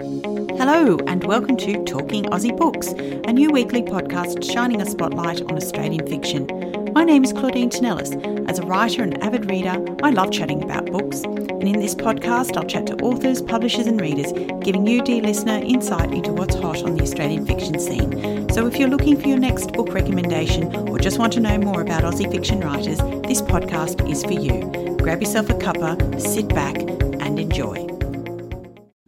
Hello, and welcome to Talking Aussie Books, a new weekly podcast shining a spotlight on Australian fiction. My name is Claudine Tinellis. As a writer and avid reader, I love chatting about books. And in this podcast, I'll chat to authors, publishers, and readers, giving you, dear listener, insight into what's hot on the Australian fiction scene. So if you're looking for your next book recommendation or just want to know more about Aussie fiction writers, this podcast is for you. Grab yourself a cuppa, sit back, and enjoy.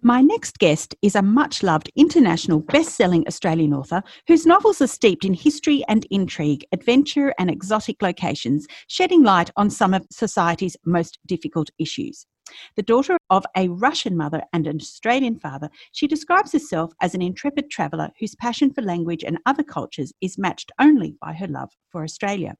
My next guest is a much loved international best selling Australian author whose novels are steeped in history and intrigue, adventure and exotic locations, shedding light on some of society's most difficult issues. The daughter of a Russian mother and an Australian father, she describes herself as an intrepid traveller whose passion for language and other cultures is matched only by her love for Australia.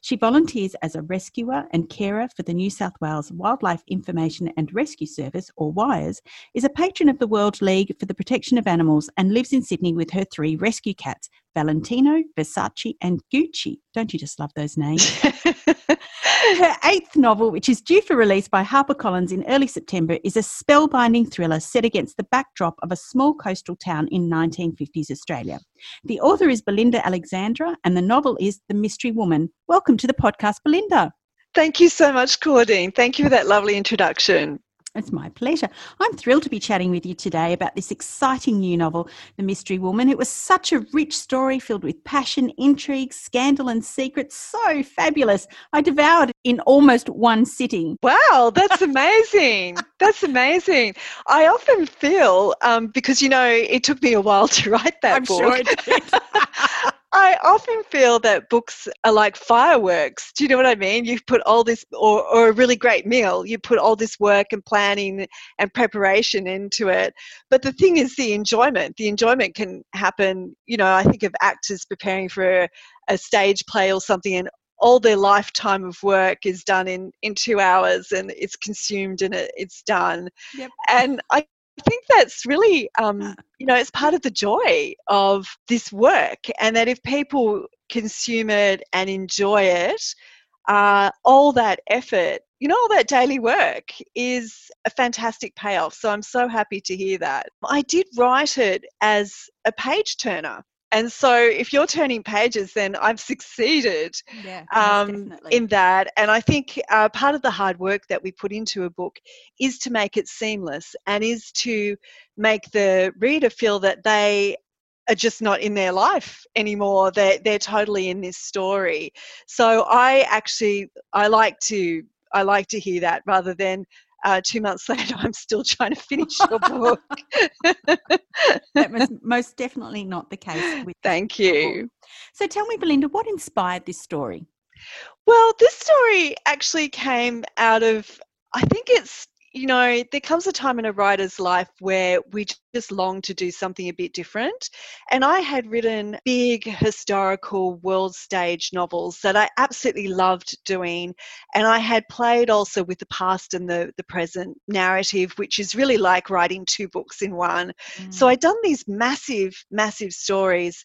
She volunteers as a rescuer and carer for the New South Wales Wildlife Information and Rescue Service, or WIRES, is a patron of the World League for the Protection of Animals, and lives in Sydney with her three rescue cats, Valentino, Versace, and Gucci. Don't you just love those names? Her eighth novel, which is due for release by HarperCollins in early September, is a spellbinding thriller set against the backdrop of a small coastal town in 1950s Australia. The author is Belinda Alexandra, and the novel is The Mystery Woman. Welcome to the podcast, Belinda. Thank you so much, Claudine. Thank you for that lovely introduction. It's my pleasure. I'm thrilled to be chatting with you today about this exciting new novel, The Mystery Woman. It was such a rich story filled with passion, intrigue, scandal, and secrets. So fabulous. I devoured it in almost one sitting. Wow, that's amazing. that's amazing. I often feel, um, because you know, it took me a while to write that I'm book. sure it did. I often feel that books are like fireworks. Do you know what I mean? You put all this, or, or a really great meal, you put all this work and planning and preparation into it. But the thing is, the enjoyment. The enjoyment can happen, you know, I think of actors preparing for a, a stage play or something, and all their lifetime of work is done in, in two hours and it's consumed and it, it's done. Yep. And I think that's really, um, you know, it's part of the joy of this work, and that if people consume it and enjoy it, uh, all that effort, you know, all that daily work is a fantastic payoff. So I'm so happy to hear that. I did write it as a page turner. And so, if you're turning pages, then I've succeeded Yeah, um, in that. And I think uh, part of the hard work that we put into a book is to make it seamless and is to make the reader feel that they are just not in their life anymore. They're, they're totally in this story. So I actually, I like to, I like to hear that rather than uh, two months later, I'm still trying to finish your book. that was most definitely not the case with Thank you. So tell me, Belinda, what inspired this story? Well, this story actually came out of, I think it's, you know, there comes a time in a writer's life where we just long to do something a bit different. And I had written big historical world stage novels that I absolutely loved doing. And I had played also with the past and the, the present narrative, which is really like writing two books in one. So Mm. I'd done these massive, massive stories.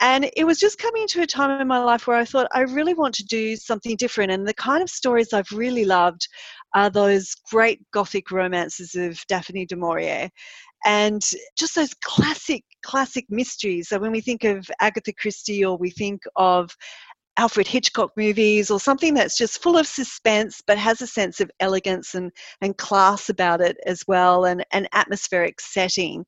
And it was just coming to a time in my life where I thought, I really want to do something different. And the kind of stories I've really loved are those great Gothic romances of Daphne du Maurier and just those classic, classic mysteries. So when we think of Agatha Christie or we think of Alfred Hitchcock movies or something that's just full of suspense but has a sense of elegance and, and class about it as well and an atmospheric setting.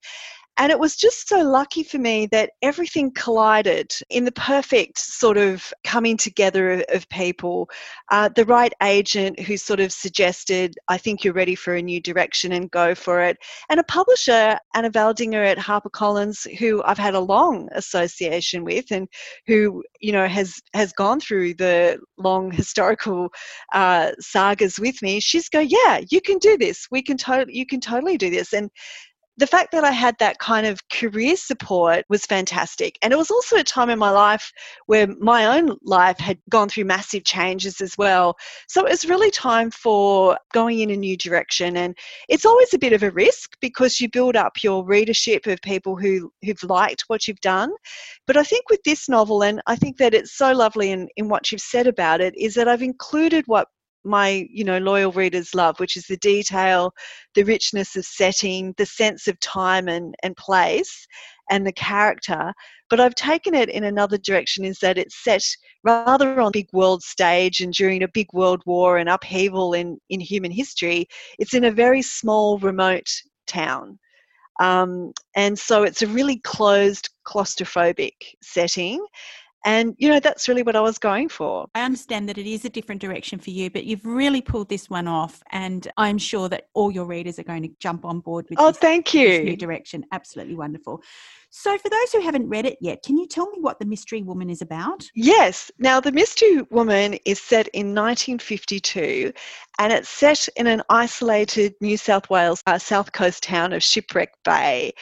And it was just so lucky for me that everything collided in the perfect sort of coming together of, people. Uh, the right agent who sort of suggested, I think you're ready for a new direction and go for it. And a publisher, Anna Valdinger at HarperCollins, who I've had a long association with and who, you know, has, has gone through the long historical uh, sagas with me. She's go, yeah, you can do this. We can totally, you can totally do this. And the fact that I had that kind of career support was fantastic. And it was also a time in my life where my own life had gone through massive changes as well. So it was really time for going in a new direction. And it's always a bit of a risk because you build up your readership of people who, who've liked what you've done. But I think with this novel, and I think that it's so lovely in, in what you've said about it, is that I've included what my you know loyal readers love which is the detail the richness of setting the sense of time and, and place and the character. But i've taken it in another direction is that it's set rather on a big world stage and during a big world war and upheaval in, in human history it's in a very small remote town. Um, and so it's a really closed claustrophobic setting and, you know, that's really what I was going for. I understand that it is a different direction for you, but you've really pulled this one off. And I'm sure that all your readers are going to jump on board with oh, this, thank you. new direction. Absolutely wonderful. So, for those who haven't read it yet, can you tell me what The Mystery Woman is about? Yes. Now, The Mystery Woman is set in 1952 and it's set in an isolated New South Wales uh, south coast town of Shipwreck Bay.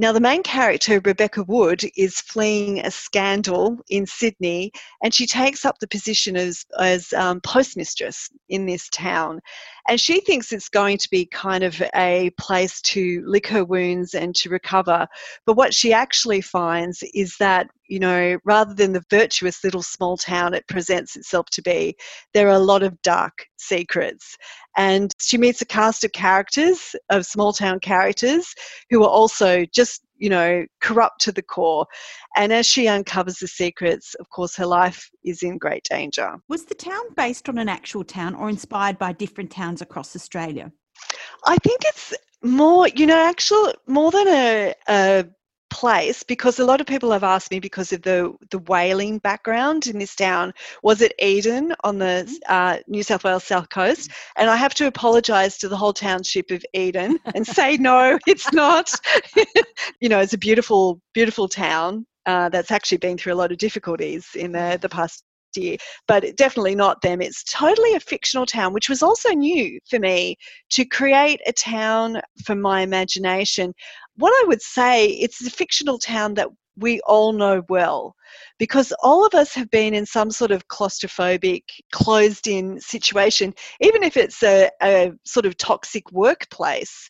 Now, the main character, Rebecca Wood, is fleeing a scandal in Sydney and she takes up the position as, as um, postmistress in this town. And she thinks it's going to be kind of a place to lick her wounds and to recover. But what she actually finds is that, you know, rather than the virtuous little small town it presents itself to be, there are a lot of dark secrets. And she meets a cast of characters, of small town characters, who are also just you know, corrupt to the core. And as she uncovers the secrets, of course, her life is in great danger. Was the town based on an actual town or inspired by different towns across Australia? I think it's more, you know, actual more than a, a place because a lot of people have asked me because of the the whaling background in this town. Was it eden on the mm-hmm. uh, new south wales south coast? And i have to apologize to the whole township of eden and say no it's not. You know it's a beautiful beautiful town uh, that's actually been through a lot of difficulties in the, the past but definitely not them. It's totally a fictional town, which was also new for me to create a town from my imagination what I would say, it's a fictional town that we all know well because all of us have been in some sort of claustrophobic, closed in situation, even if it's a, a sort of toxic workplace.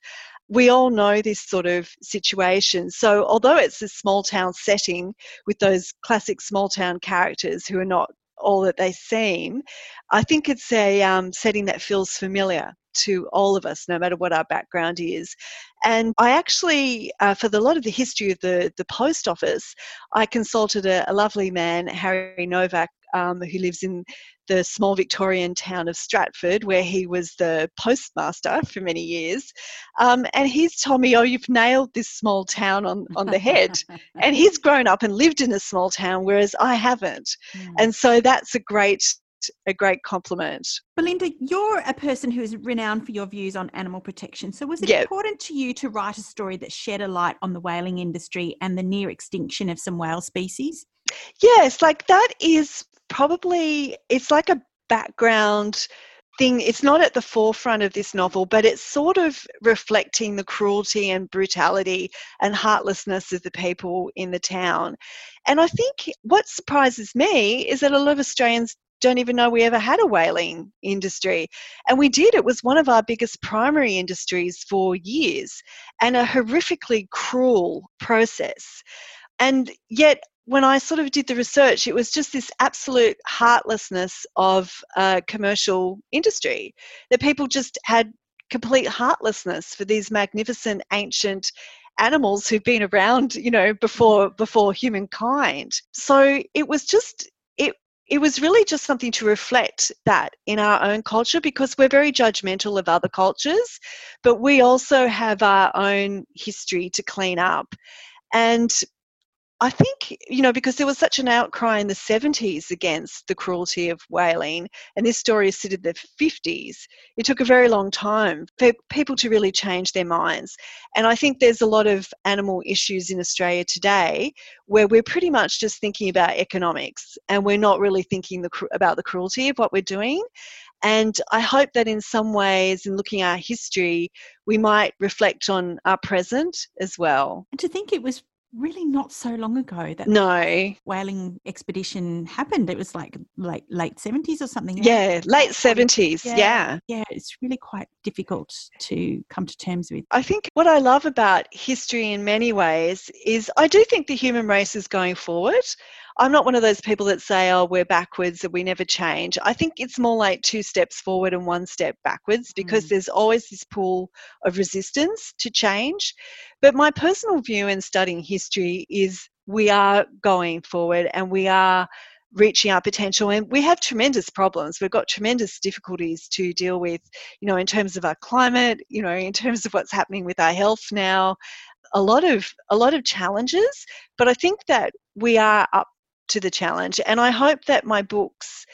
We all know this sort of situation. So, although it's a small town setting with those classic small town characters who are not all that they seem, I think it's a um, setting that feels familiar to all of us, no matter what our background is. And I actually, uh, for the lot of the history of the, the post office, I consulted a, a lovely man, Harry Novak, um, who lives in the small Victorian town of Stratford, where he was the postmaster for many years. Um, and he's told me, Oh, you've nailed this small town on, on the head. and he's grown up and lived in a small town, whereas I haven't. Mm. And so that's a great a great compliment. Belinda, you're a person who is renowned for your views on animal protection. So, was it yep. important to you to write a story that shed a light on the whaling industry and the near extinction of some whale species? Yes, like that is probably, it's like a background thing. It's not at the forefront of this novel, but it's sort of reflecting the cruelty and brutality and heartlessness of the people in the town. And I think what surprises me is that a lot of Australians don't even know we ever had a whaling industry. And we did. It was one of our biggest primary industries for years and a horrifically cruel process. And yet, when I sort of did the research, it was just this absolute heartlessness of commercial industry that people just had complete heartlessness for these magnificent ancient animals who've been around you know before before humankind so it was just it was really just something to reflect that in our own culture because we're very judgmental of other cultures, but we also have our own history to clean up. And I think, you know, because there was such an outcry in the 70s against the cruelty of whaling, and this story is set in the 50s, it took a very long time for people to really change their minds. And I think there's a lot of animal issues in Australia today where we're pretty much just thinking about economics and we're not really thinking the, about the cruelty of what we're doing. And I hope that in some ways, in looking at our history, we might reflect on our present as well. And to think it was really not so long ago that no. whaling expedition happened. It was like late late 70s or something yeah late 70s yeah, yeah. yeah it's really quite difficult to come to terms with. I think what i love about history in many ways is i do think the human race is going forward I'm not one of those people that say, oh, we're backwards and we never change. I think it's more like two steps forward and one step backwards because mm. there's always this pool of resistance to change. But my personal view in studying history is we are going forward and we are reaching our potential and we have tremendous problems we've got tremendous difficulties to deal with you know in terms of our climate you know in terms of what's happening with our health now a lot of a lot of challenges but i think that we are up to the challenge and i hope that my books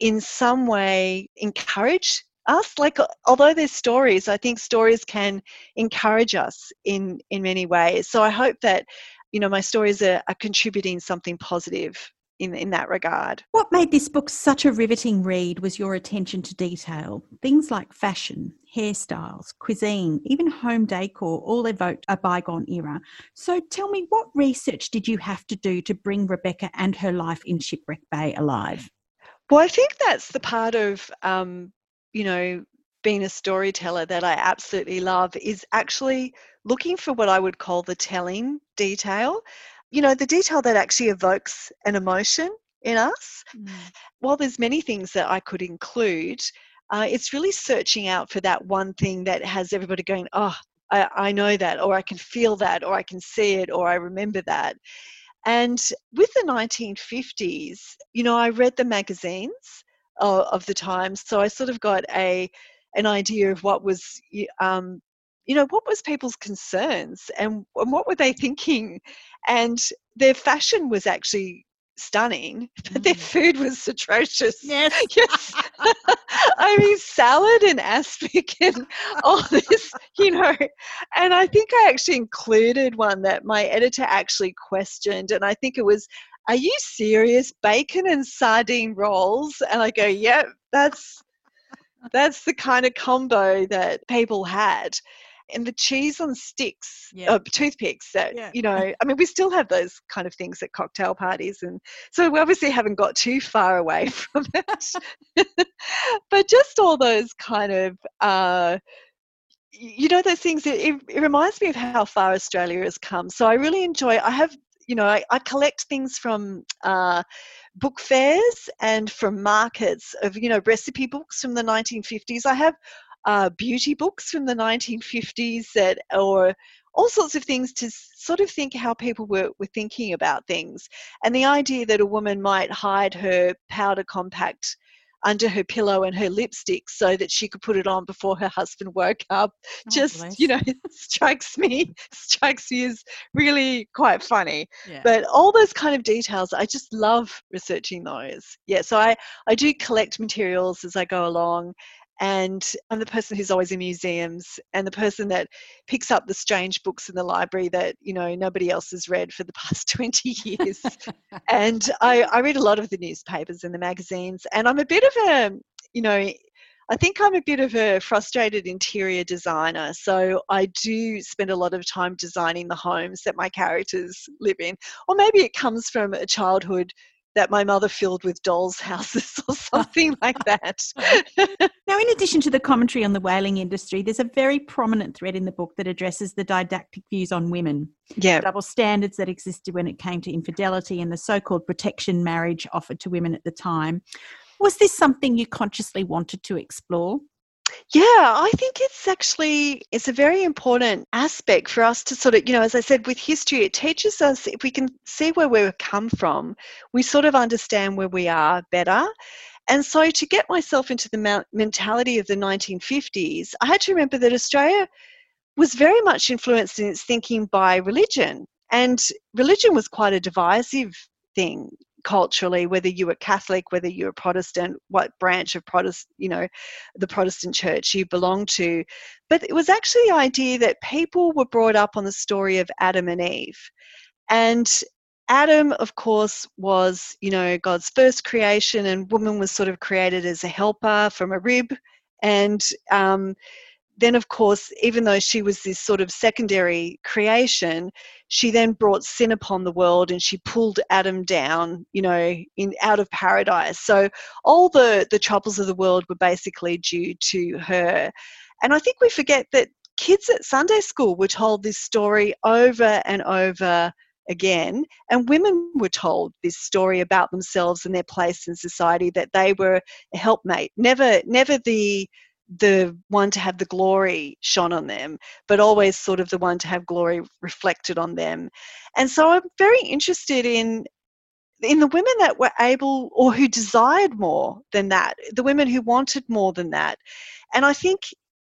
in some way encourage us like uh, although there's stories i think stories can encourage us in in many ways. So i hope that you know my stories are, are contributing something positive in, in that regard. What made this book such a riveting read was your attention to detail. Things like fashion, hairstyles, cuisine, even home decor all evoked a bygone era. So tell me, what research did you have to do to bring Rebecca and her life in Shipwreck Bay alive? Well, I think that's the part of, um, you know, being a storyteller that I absolutely love is actually looking for what I would call the telling detail you know, the detail that actually evokes an emotion in us. Mm. While there's many things that I could include, uh, it's really searching out for that one thing that has everybody going, oh, I, I know that, or I can feel that, or I can see it, or I remember that. And with the 1950s, you know, I read the magazines of, of the time, so I sort of got a an idea of what was um, you know, what was people's concerns and, and what were they thinking? And their fashion was actually stunning, but their mm. food was atrocious. Yes. yes. I mean, salad and aspic and all this, you know. And I think I actually included one that my editor actually questioned. And I think it was, Are you serious? Bacon and sardine rolls? And I go, Yep, that's. That's the kind of combo that people had and the cheese on sticks, yeah. uh, toothpicks that, yeah. you know, I mean, we still have those kind of things at cocktail parties. And so we obviously haven't got too far away from it. but just all those kind of, uh, you know, those things, it, it reminds me of how far Australia has come. So I really enjoy, I have you know, I, I, collect things from uh, book fairs and from markets of, you know, recipe books from the 1950s. I have uh, beauty books from the 1950s that, or all sorts of things to sort of think how people were, were thinking about things. And the idea that a woman might hide her powder compact under her pillow and her lipstick so that she could put it on before her husband woke up oh, just bless. you know strikes me strikes me as really quite funny yeah. but all those kind of details i just love researching those yeah so i i do collect materials as i go along and I'm the person who's always in museums and the person that picks up the strange books in the library that you know nobody else has read for the past 20 years and I, I read a lot of the newspapers and the magazines and I'm a bit of a you know I think I'm a bit of a frustrated interior designer, so I do spend a lot of time designing the homes that my characters live in. Or maybe it comes from a childhood that my mother filled with dolls' houses or something like that. now, in addition to the commentary on the whaling industry, there's a very prominent thread in the book that addresses the didactic views on women. Yeah. Double standards that existed when it came to infidelity and the so called protection marriage offered to women at the time. Was this something you consciously wanted to explore? Yeah, I think it's actually it's a very important aspect for us to sort of, you know, as I said, with history, it teaches us if we can see where we've come from, we sort of understand where we are better. And so to get myself into the mentality of the 1950s, I had to remember that Australia was very much influenced in its thinking by religion. And religion was quite a divisive thing culturally, whether you were Catholic, whether you were Protestant, what branch of Protestant, you know, the Protestant church you belonged to. But it was actually the idea that people were brought up on the story of Adam and Eve. And Adam, of course, was, you know, God's first creation, and woman was sort of created as a helper from a rib. And um, then, of course, even though she was this sort of secondary creation, she then brought sin upon the world and she pulled Adam down, you know, in out of paradise. So all the the troubles of the world were basically due to her. And I think we forget that kids at Sunday school were told this story over and over again. And women were told this story about themselves and their place in society that they were a helpmate, never, never the the one to have the glory shone on them, but always sort of the one to have glory reflected on them. And so I'm very interested in in the women that were able or who desired more than that, the women who wanted more than that. And I think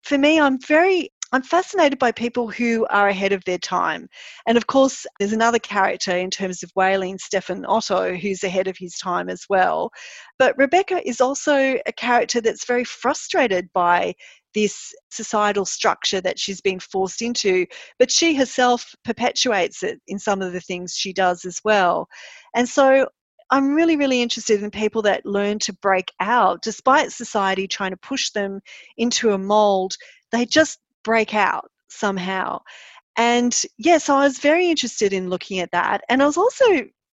for me, I'm very I'm fascinated by people who are ahead of their time. And of course, there's another character in terms of whaling, Stefan Otto, who's ahead of his time as well. But Rebecca is also a character that's very frustrated by this societal structure that she's been forced into, but she herself perpetuates it in some of the things she does as well. And so I'm really, really interested in people that learn to break out despite society trying to push them into a mold. They just break out somehow. And yes, yeah, so I was very interested in looking at that. And I was also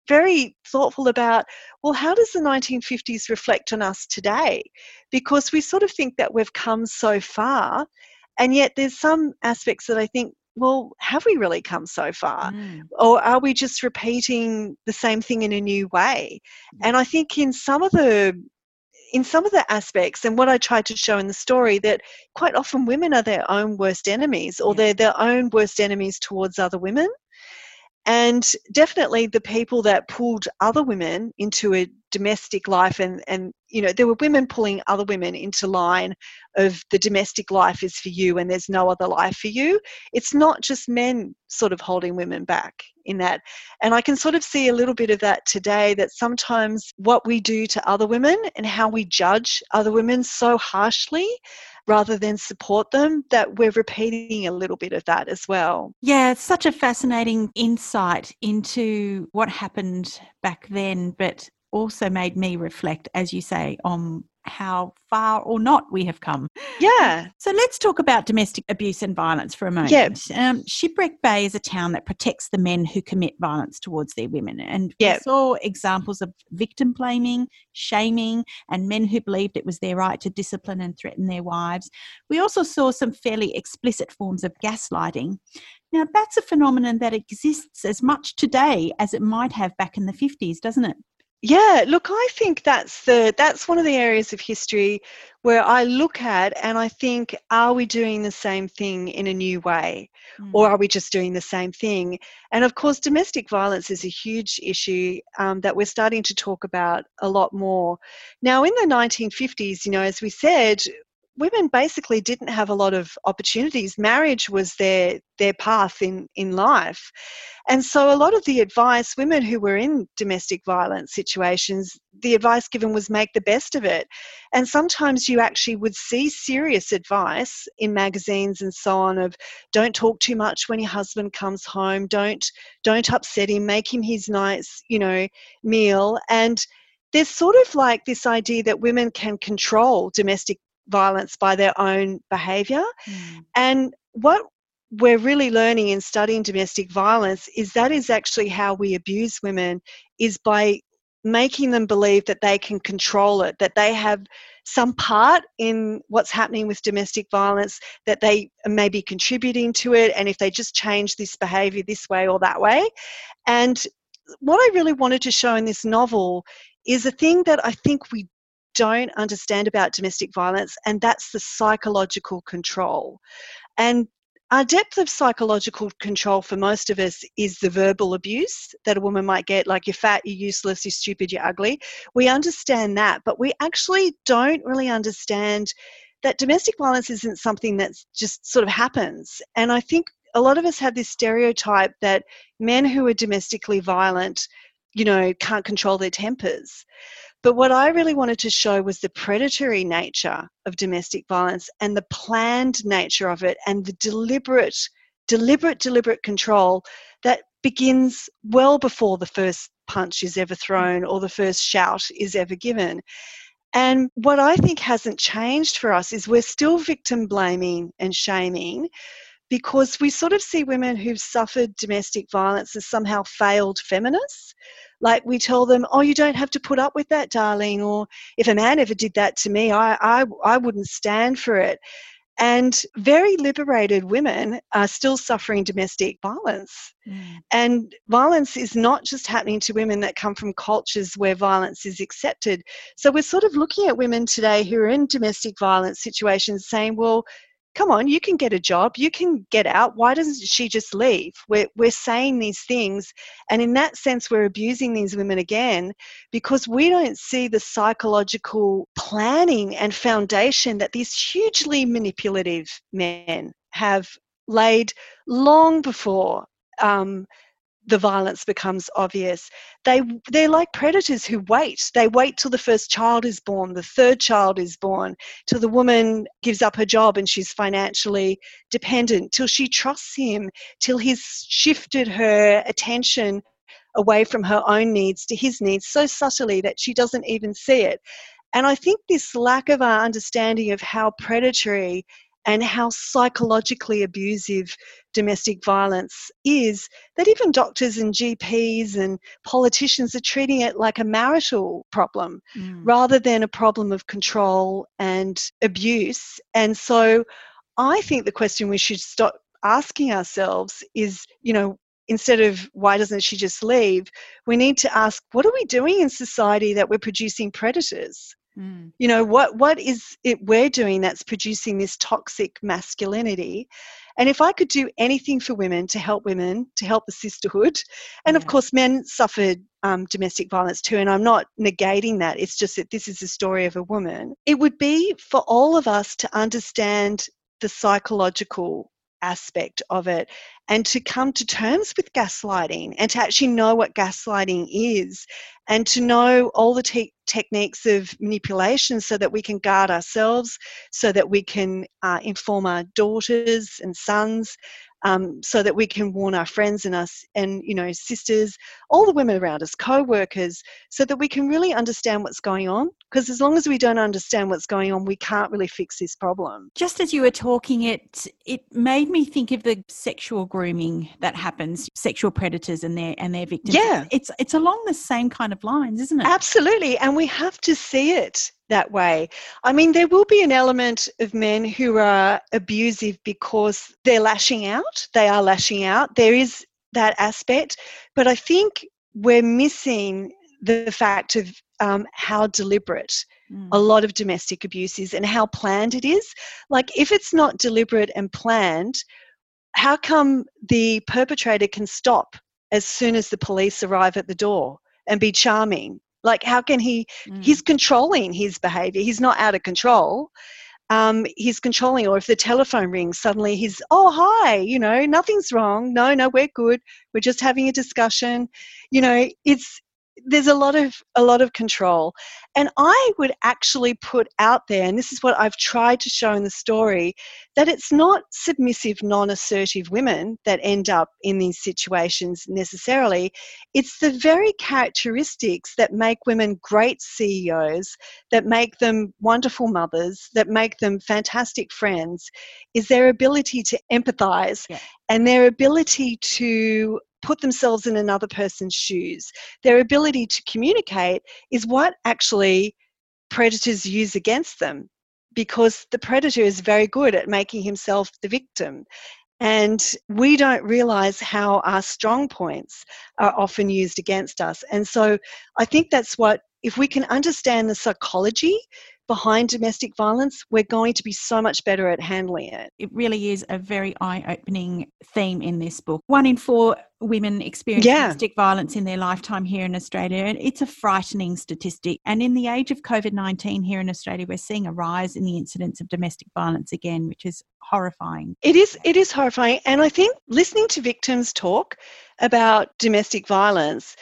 very thoughtful about well, how does the 1950s reflect on us today? Because we sort of think that we've come so far, and yet there's some aspects that I think well, have we really come so far? Mm. Or are we just repeating the same thing in a new way? Mm. And I think in some of the in some of the aspects, and what I tried to show in the story, that quite often women are their own worst enemies, or they're their own worst enemies towards other women. And definitely the people that pulled other women into a domestic life and, and you know, there were women pulling other women into line of the domestic life is for you and there's no other life for you. It's not just men sort of holding women back in that. And I can sort of see a little bit of that today that sometimes what we do to other women and how we judge other women so harshly rather than support them, that we're repeating a little bit of that as well. Yeah, it's such a fascinating insight into what happened back then, but also made me reflect, as you say, on how far or not we have come. Yeah. So let's talk about domestic abuse and violence for a moment. Yeah. Um, Shipwreck Bay is a town that protects the men who commit violence towards their women. And yep. we saw examples of victim blaming, shaming, and men who believed it was their right to discipline and threaten their wives. We also saw some fairly explicit forms of gaslighting. Now, that's a phenomenon that exists as much today as it might have back in the 50s, doesn't it? Yeah, look, I think that's the that's one of the areas of history where I look at and I think, are we doing the same thing in a new way, mm. or are we just doing the same thing? And of course, domestic violence is a huge issue um, that we're starting to talk about a lot more now. In the 1950s, you know, as we said, women basically didn't have a lot of opportunities. Marriage was their their path in in life, and so a lot of the advice women who were in domestic violence situations, the advice given was make the best of it. And sometimes you actually would see serious advice in magazines and so on of don't talk too much when your husband comes home, don't don't upset him, make him his nice you know meal and there's sort of like this idea that women can control domestic violence by their own behaviour. Mm. And what we're really learning in studying domestic violence is that is actually how we abuse women is by making them believe that they can control it that they have some part in what's happening with domestic violence that they may be contributing to it and if they just change this behavior this way or that way and what i really wanted to show in this novel is a thing that i think we don't understand about domestic violence, and that's the psychological control. And our depth of psychological control for most of us is the verbal abuse that a woman might get, like you're fat, you're useless, you're stupid, you're ugly. We understand that, but we actually don't really understand that domestic violence isn't something that just sort of happens. And I think a lot of us have this stereotype that men who are domestically violent, you know, can't control their tempers. But what I really wanted to show was the predatory nature of domestic violence and the planned nature of it and the deliberate, deliberate, deliberate control that begins well before the first punch is ever thrown or the first shout is ever given. And what I think hasn't changed for us is we're still victim blaming and shaming because we sort of see women who've suffered domestic violence as somehow failed feminists like we tell them, oh, you don't have to put up with that, darling. Or if a man ever did that to me, I, I, I wouldn't stand for it. And very liberated women are still suffering domestic violence. Mm. And violence is not just happening to women that come from cultures where violence is accepted. So we're sort of looking at women today who are in domestic violence situations saying, well, come on, you can get a job, you can get out. Why doesn't she just leave? We're, we're saying these things. And in that sense, we're abusing these women again because we don't see the psychological planning and foundation that these hugely manipulative men have laid long before um, the violence becomes obvious. They they're like predators who wait. They wait till the first child is born, the third child is born, till the woman gives up her job and she's financially dependent, till she trusts him, till he's shifted her attention away from her own needs to his needs so subtly that she doesn't even see it. And I think this lack of our understanding of how predatory and how psychologically abusive domestic violence is that even doctors and GPs and politicians are treating it like a marital problem mm. rather than a problem of control and abuse. And so I think the question we should stop asking ourselves is, you know, instead of why doesn't she just leave, we need to ask what are we doing in society that we're producing predators? Mm. You know, what, what is it we're doing that's producing this toxic masculinity? And if I could do anything for women to help women, to help the sisterhood, and yeah. of course, men suffered um, domestic violence too, and I'm not negating that, it's just that this is the story of a woman, it would be for all of us to understand the psychological aspect of it and to come to terms with gaslighting and to actually know what gaslighting is and to know all the te- techniques of manipulation so that we can guard ourselves, so that we can uh, inform our daughters and sons, um, so that we can warn our friends and us and you know sisters all the women around us co-workers so that we can really understand what's going on. Because as long as we don't understand what's going on we can't really fix this problem. Just as you were talking it it made me think of the sexual grooming that happens sexual predators and their and their victims. Yeah. It's it's along the same kind of lines isn't it? Absolutely and we have to see it that way. I mean, there will be an element of men who are abusive because they're lashing out. They are lashing out. There is that aspect. But I think we're missing the fact of um, how deliberate mm. a lot of domestic abuse is and how planned it is. Like, if it's not deliberate and planned, how come the perpetrator can stop as soon as the police arrive at the door and be charming like, how can he? Mm. He's controlling his behavior. He's not out of control. Um, he's controlling, or if the telephone rings, suddenly he's, oh, hi, you know, nothing's wrong. No, no, we're good. We're just having a discussion. You know, it's there's a lot of a lot of control and i would actually put out there and this is what i've tried to show in the story that it's not submissive non-assertive women that end up in these situations necessarily it's the very characteristics that make women great ceos that make them wonderful mothers that make them fantastic friends is their ability to empathize yeah. and their ability to put themselves in another person's shoes. Their ability to communicate is what actually predators use against them because the predator is very good at making himself the victim. And we don't realize how our strong points are often used against us. And so I think that's what, if we can understand the psychology behind domestic violence, we're going to be so much better at handling it. It really is a very eye opening theme in this book. One in four women experience yeah. domestic violence in their lifetime here in Australia, and it's a frightening statistic. And in the age of COVID 19 here in Australia, we're seeing a rise in the incidence of domestic violence again, which is horrifying. It is, it is horrifying. And I think listening to victims talk about domestic violence,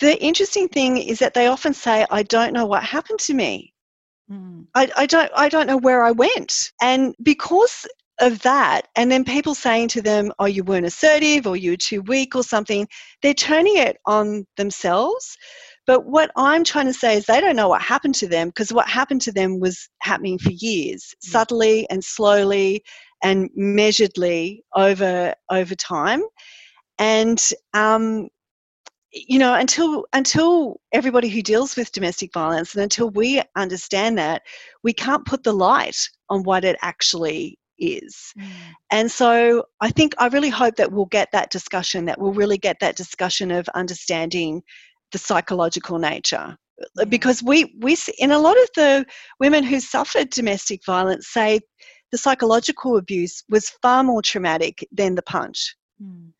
the interesting thing is that they often say, I don't know what happened to me. Mm. I, I don't I don't know where I went. And because of that, and then people saying to them, Oh, you weren't assertive or you were too weak or something, they're turning it on themselves. But what I'm trying to say is they don't know what happened to them because what happened to them was happening for years, mm. subtly and slowly and measuredly over over time. And um, you know until until everybody who deals with domestic violence and until we understand that we can't put the light on what it actually is. Mm. And so I think I really hope that we'll get that discussion, that we'll really get that discussion of understanding the psychological nature. Yeah. Because we, we, in a lot of the women who suffered domestic violence, say the psychological abuse was far more traumatic than the punch. Mm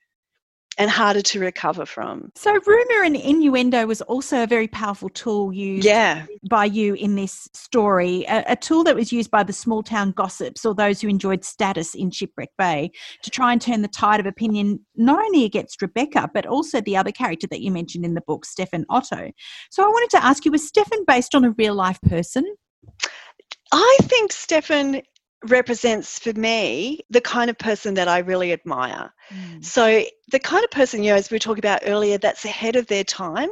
and harder to recover from. So, rumor and innuendo was also a very powerful tool used yeah. by you in this story, a, a, tool that was used by the small town gossips or those who enjoyed status in Shipwreck Bay to try and turn the tide of opinion not only against Rebecca, but also the other character that you mentioned in the book, Stefan Otto. So, I wanted to ask you was Stefan based on a real life person? I think Stefan represents for me the kind of person that I really admire. Mm. So, the kind of person, you know, as we were talking about earlier, that's ahead of their time.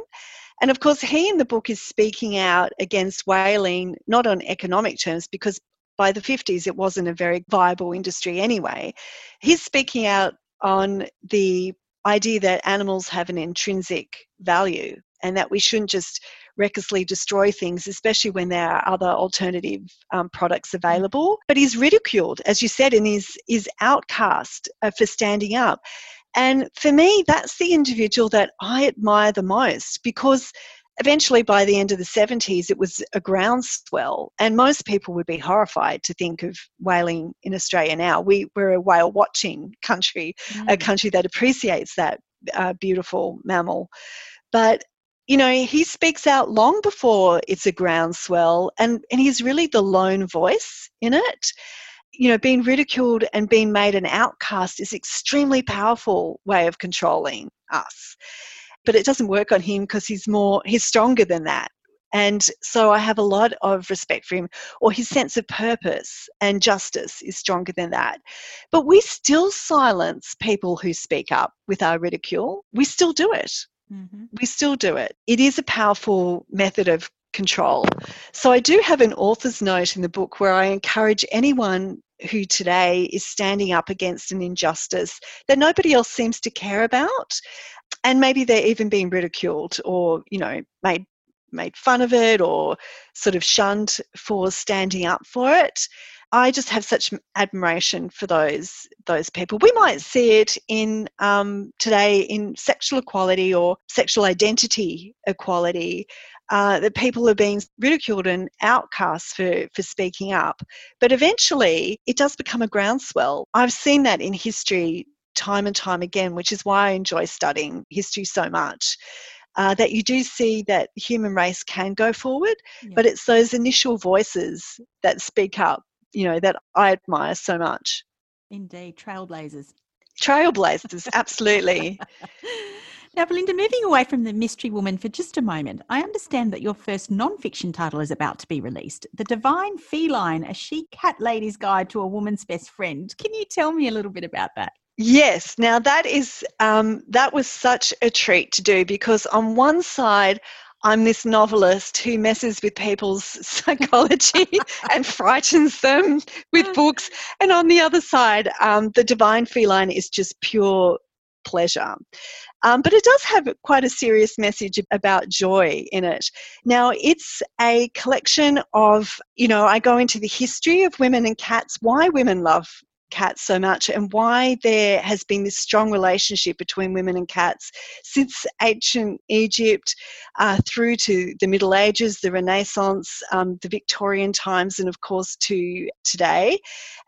And of course, he in the book is speaking out against whaling, not on economic terms, because by the 50s it wasn't a very viable industry anyway. He's speaking out on the idea that animals have an intrinsic value and that we shouldn't just recklessly destroy things, especially when there are other alternative um, products mm. available. But he's ridiculed, as you said, and he's, is outcast uh, for standing up. And for me, that's the individual that I admire the most because eventually by the end of the 70s it was a groundswell and most people would be horrified to think of whaling in australia now we, we're a whale watching country mm. a country that appreciates that uh, beautiful mammal but you know, he speaks out long before it's a groundswell, and, and he's really the lone voice in it. You know, being ridiculed and being made an outcast is extremely powerful way of controlling us. But it doesn't work on him because he's more, he's stronger than that. And so I have a lot of respect for him, or his sense of purpose and justice is stronger than that. But we still silence people who speak up with our ridicule. We still do it. Mm-hmm. We still do it. It is a powerful method of control. So I do have an author's note in the book where I encourage anyone who today is standing up against an injustice that nobody else seems to care about and maybe they're even being ridiculed or you know made made fun of it or sort of shunned for standing up for it I just have such admiration for those those people. We might see it in um, today in sexual equality or sexual identity equality. Uh, that people are being ridiculed and outcast for, for speaking up. But eventually, it does become a groundswell. I've seen that in history time and time again, which is why I enjoy studying history so much. Uh, that you do see that human race can go forward, yeah. but it's those initial voices that speak up you know that I admire so much. Indeed, trailblazers. Trailblazers, absolutely. Now, Belinda, moving away from the mystery woman for just a moment, I understand that your first non-fiction title is about to be released, The Divine Feline, a Chic cat lady's guide to a woman's best friend. Can you tell me a little bit about that? Yes. Now that is um, that was such a treat to do because on one side I'm this novelist who messes with people's psychology and frightens them with books. And on the other side, um, the divine feline is just pure pleasure. Um, but it does have quite a serious message about joy in it. Now, it's a collection of, you know, I go into the history of women and cats, why women love cats so much and why there has been this strong relationship between women and cats since ancient Egypt uh, through to the Middle Ages, the Renaissance, um, the Victorian times, and of course to today.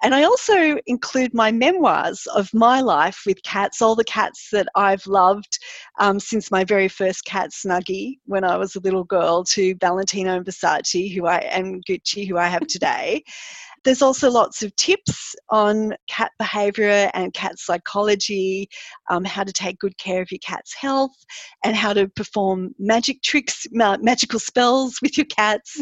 And I also include my memoirs of my life with cats, all the cats that I've loved um, since my very first cat, Snuggie, when I was a little girl, to Valentino and Versace, who I and Gucci, who I have today. There's also lots of tips on cat behavior and cat psychology, um, how to take good care of your cat's health, and how to perform magic tricks, ma- magical spells with your cats.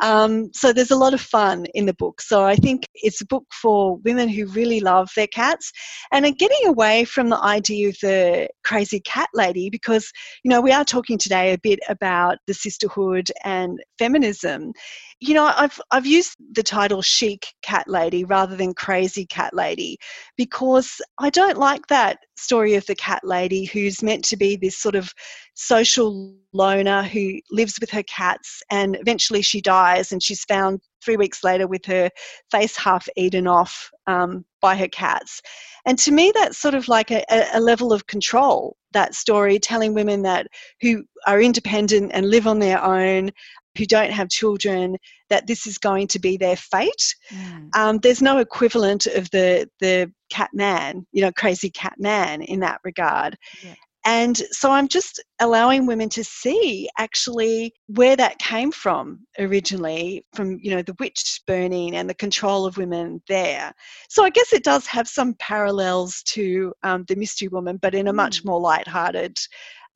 um, so there's a lot of fun in the book. So I think it's a book for women who really love their cats and are getting away from the idea of the crazy cat lady because, you know, we are talking today a bit about the sisterhood and feminism you know, I've I've used the title chic cat lady rather than crazy cat lady because I don't like that story of the cat lady who's meant to be this sort of social loner who lives with her cats and eventually she dies and she's found three weeks later with her face half eaten off um, by her cats. And to me, that's sort of like a, a level of control. That story telling women that who are independent and live on their own who don't have children that this is going to be their fate. Mm. Um, there's no equivalent of the the cat man, you know, crazy cat man in that regard. Yeah. And so I'm just allowing women to see actually where that came from originally, from you know the witch burning and the control of women there. So I guess it does have some parallels to um, the Mystery Woman, but in a much mm. more light-hearted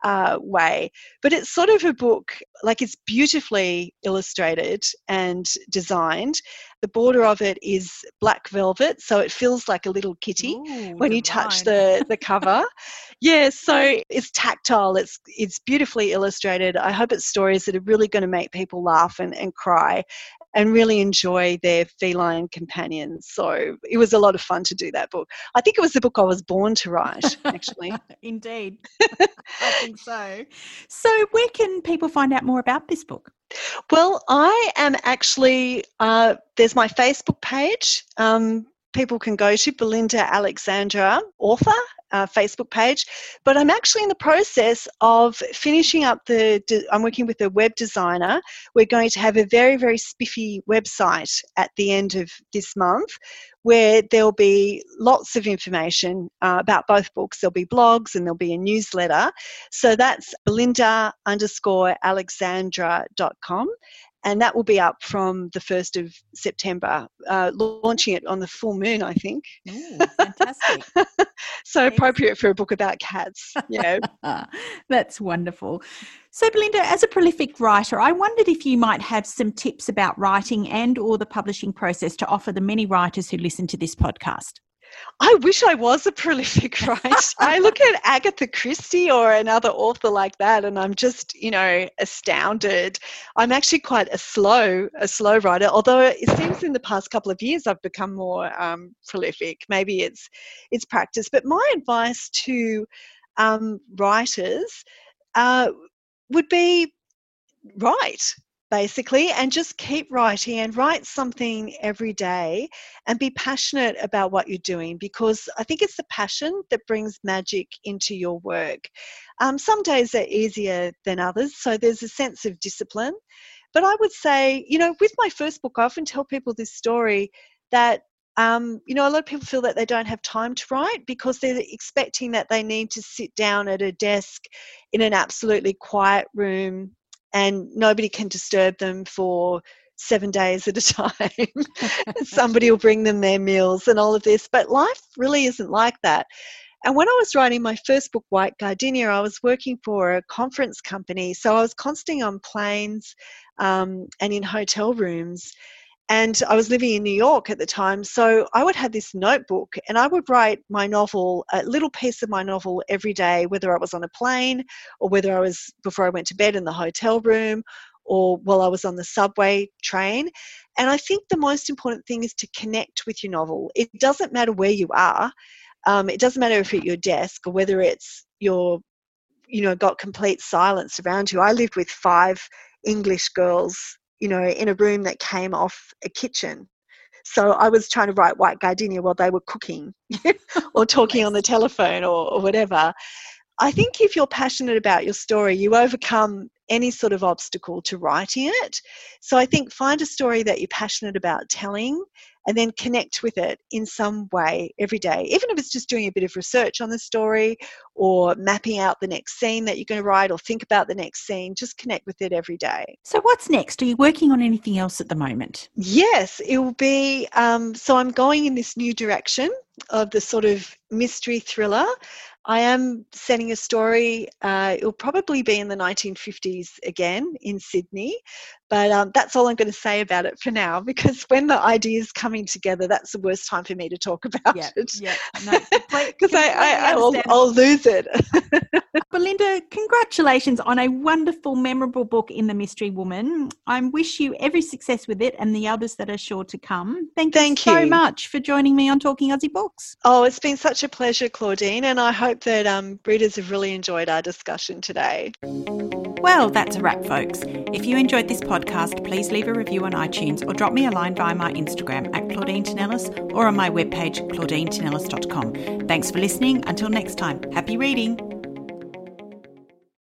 uh, way. But it's sort of a book, like it's beautifully illustrated and designed. The border of it is black velvet, so it feels like a little kitty Ooh, when you touch the, the cover. yeah, so it's tactile, it's, it's beautifully illustrated. I hope it's stories that are really going to make people laugh and, and cry and really enjoy their feline companions. So it was a lot of fun to do that book. I think it was the book I was born to write, actually. Indeed. I think so. So, where can people find out more about this book? Well, I am actually, uh, there's my Facebook page. Um, people can go to Belinda Alexandra, author, uh, Facebook page. But I'm actually in the process of finishing up the. De- I'm working with a web designer. We're going to have a very, very spiffy website at the end of this month where there'll be lots of information uh, about both books. There'll be blogs and there'll be a newsletter. So that's belinda underscore alexandra.com and that will be up from the 1st of September, uh, launching it on the full moon, I think. Ooh, fantastic. so appropriate for a book about cats, know. That's wonderful. So Belinda, as a prolific writer, I wondered if you might have some tips about writing and or the publishing process to offer the many writers who listen to this podcast. I wish I was a prolific writer. I look at Agatha Christie or another author like that, and I'm just, you know, astounded. I'm actually quite a slow, a slow writer. Although it seems in the past couple of years I've become more um, prolific. Maybe it's it's practice. But my advice to um, writers uh, would be write basically, and just keep writing and write something every day and be passionate about what you're doing because I think it's the passion that brings magic into your work. Um, some days are easier than others, so there's a sense of discipline. But I would say, you know, with my first book, I often tell people this story that um, you know, a lot of people feel that they don't have time to write because they're expecting that they need to sit down at a desk in an absolutely quiet room and nobody can disturb them for seven days at a time. Somebody will bring them their meals and all of this. But life really isn't like that. And when I was writing my first book, White Gardenia, I was working for a conference company. So I was constantly on planes um, and in hotel rooms. And I was living in New York at the time. So I would have this notebook and I would write my novel, a little piece of my novel every day, whether I was on a plane or whether I was before I went to bed in the hotel room or while I was on the subway train. And I think the most important thing is to connect with your novel. It doesn't matter where you are, um, it doesn't matter if you're your desk or whether it's your you know got complete silence around you i lived with five english girls you know, in a room that came off a kitchen. So I was trying to write White Gardenia while they were cooking or talking on the telephone or, or whatever. I think if you're passionate about your story, you overcome any sort of obstacle to writing it. So I think find a story that you're passionate about telling and then connect with it in some way every day, even if it's just doing a bit of research on the story or mapping out the next scene that you're going to write or think about the next scene. Just connect with it every day. So, what's next? Are you working on anything else at the moment? Yes, it will be. Um, so, I'm going in this new direction of the sort of mystery thriller. I am setting a story. Uh, it'll probably be in the 1950s again in Sydney, but um, that's all I'm going to say about it for now because when the idea is coming together, that's the worst time for me to talk about yeah, it. Yeah, because no, I, I, I'll, I'll, lose it. Belinda, congratulations on a wonderful, memorable book in The Mystery Woman. I wish you every success with it and the others that are sure to come. Thank, Thank you so you. much for joining me on Talking Aussie Books. Oh, it's been such a pleasure, Claudine, and I hope that um, readers have really enjoyed our discussion today. Well, that's a wrap, folks. If you enjoyed this podcast, please leave a review on iTunes or drop me a line via my Instagram at Claudine Tinellis or on my webpage, claudinetinellis.com. Thanks for listening. Until next time, happy reading.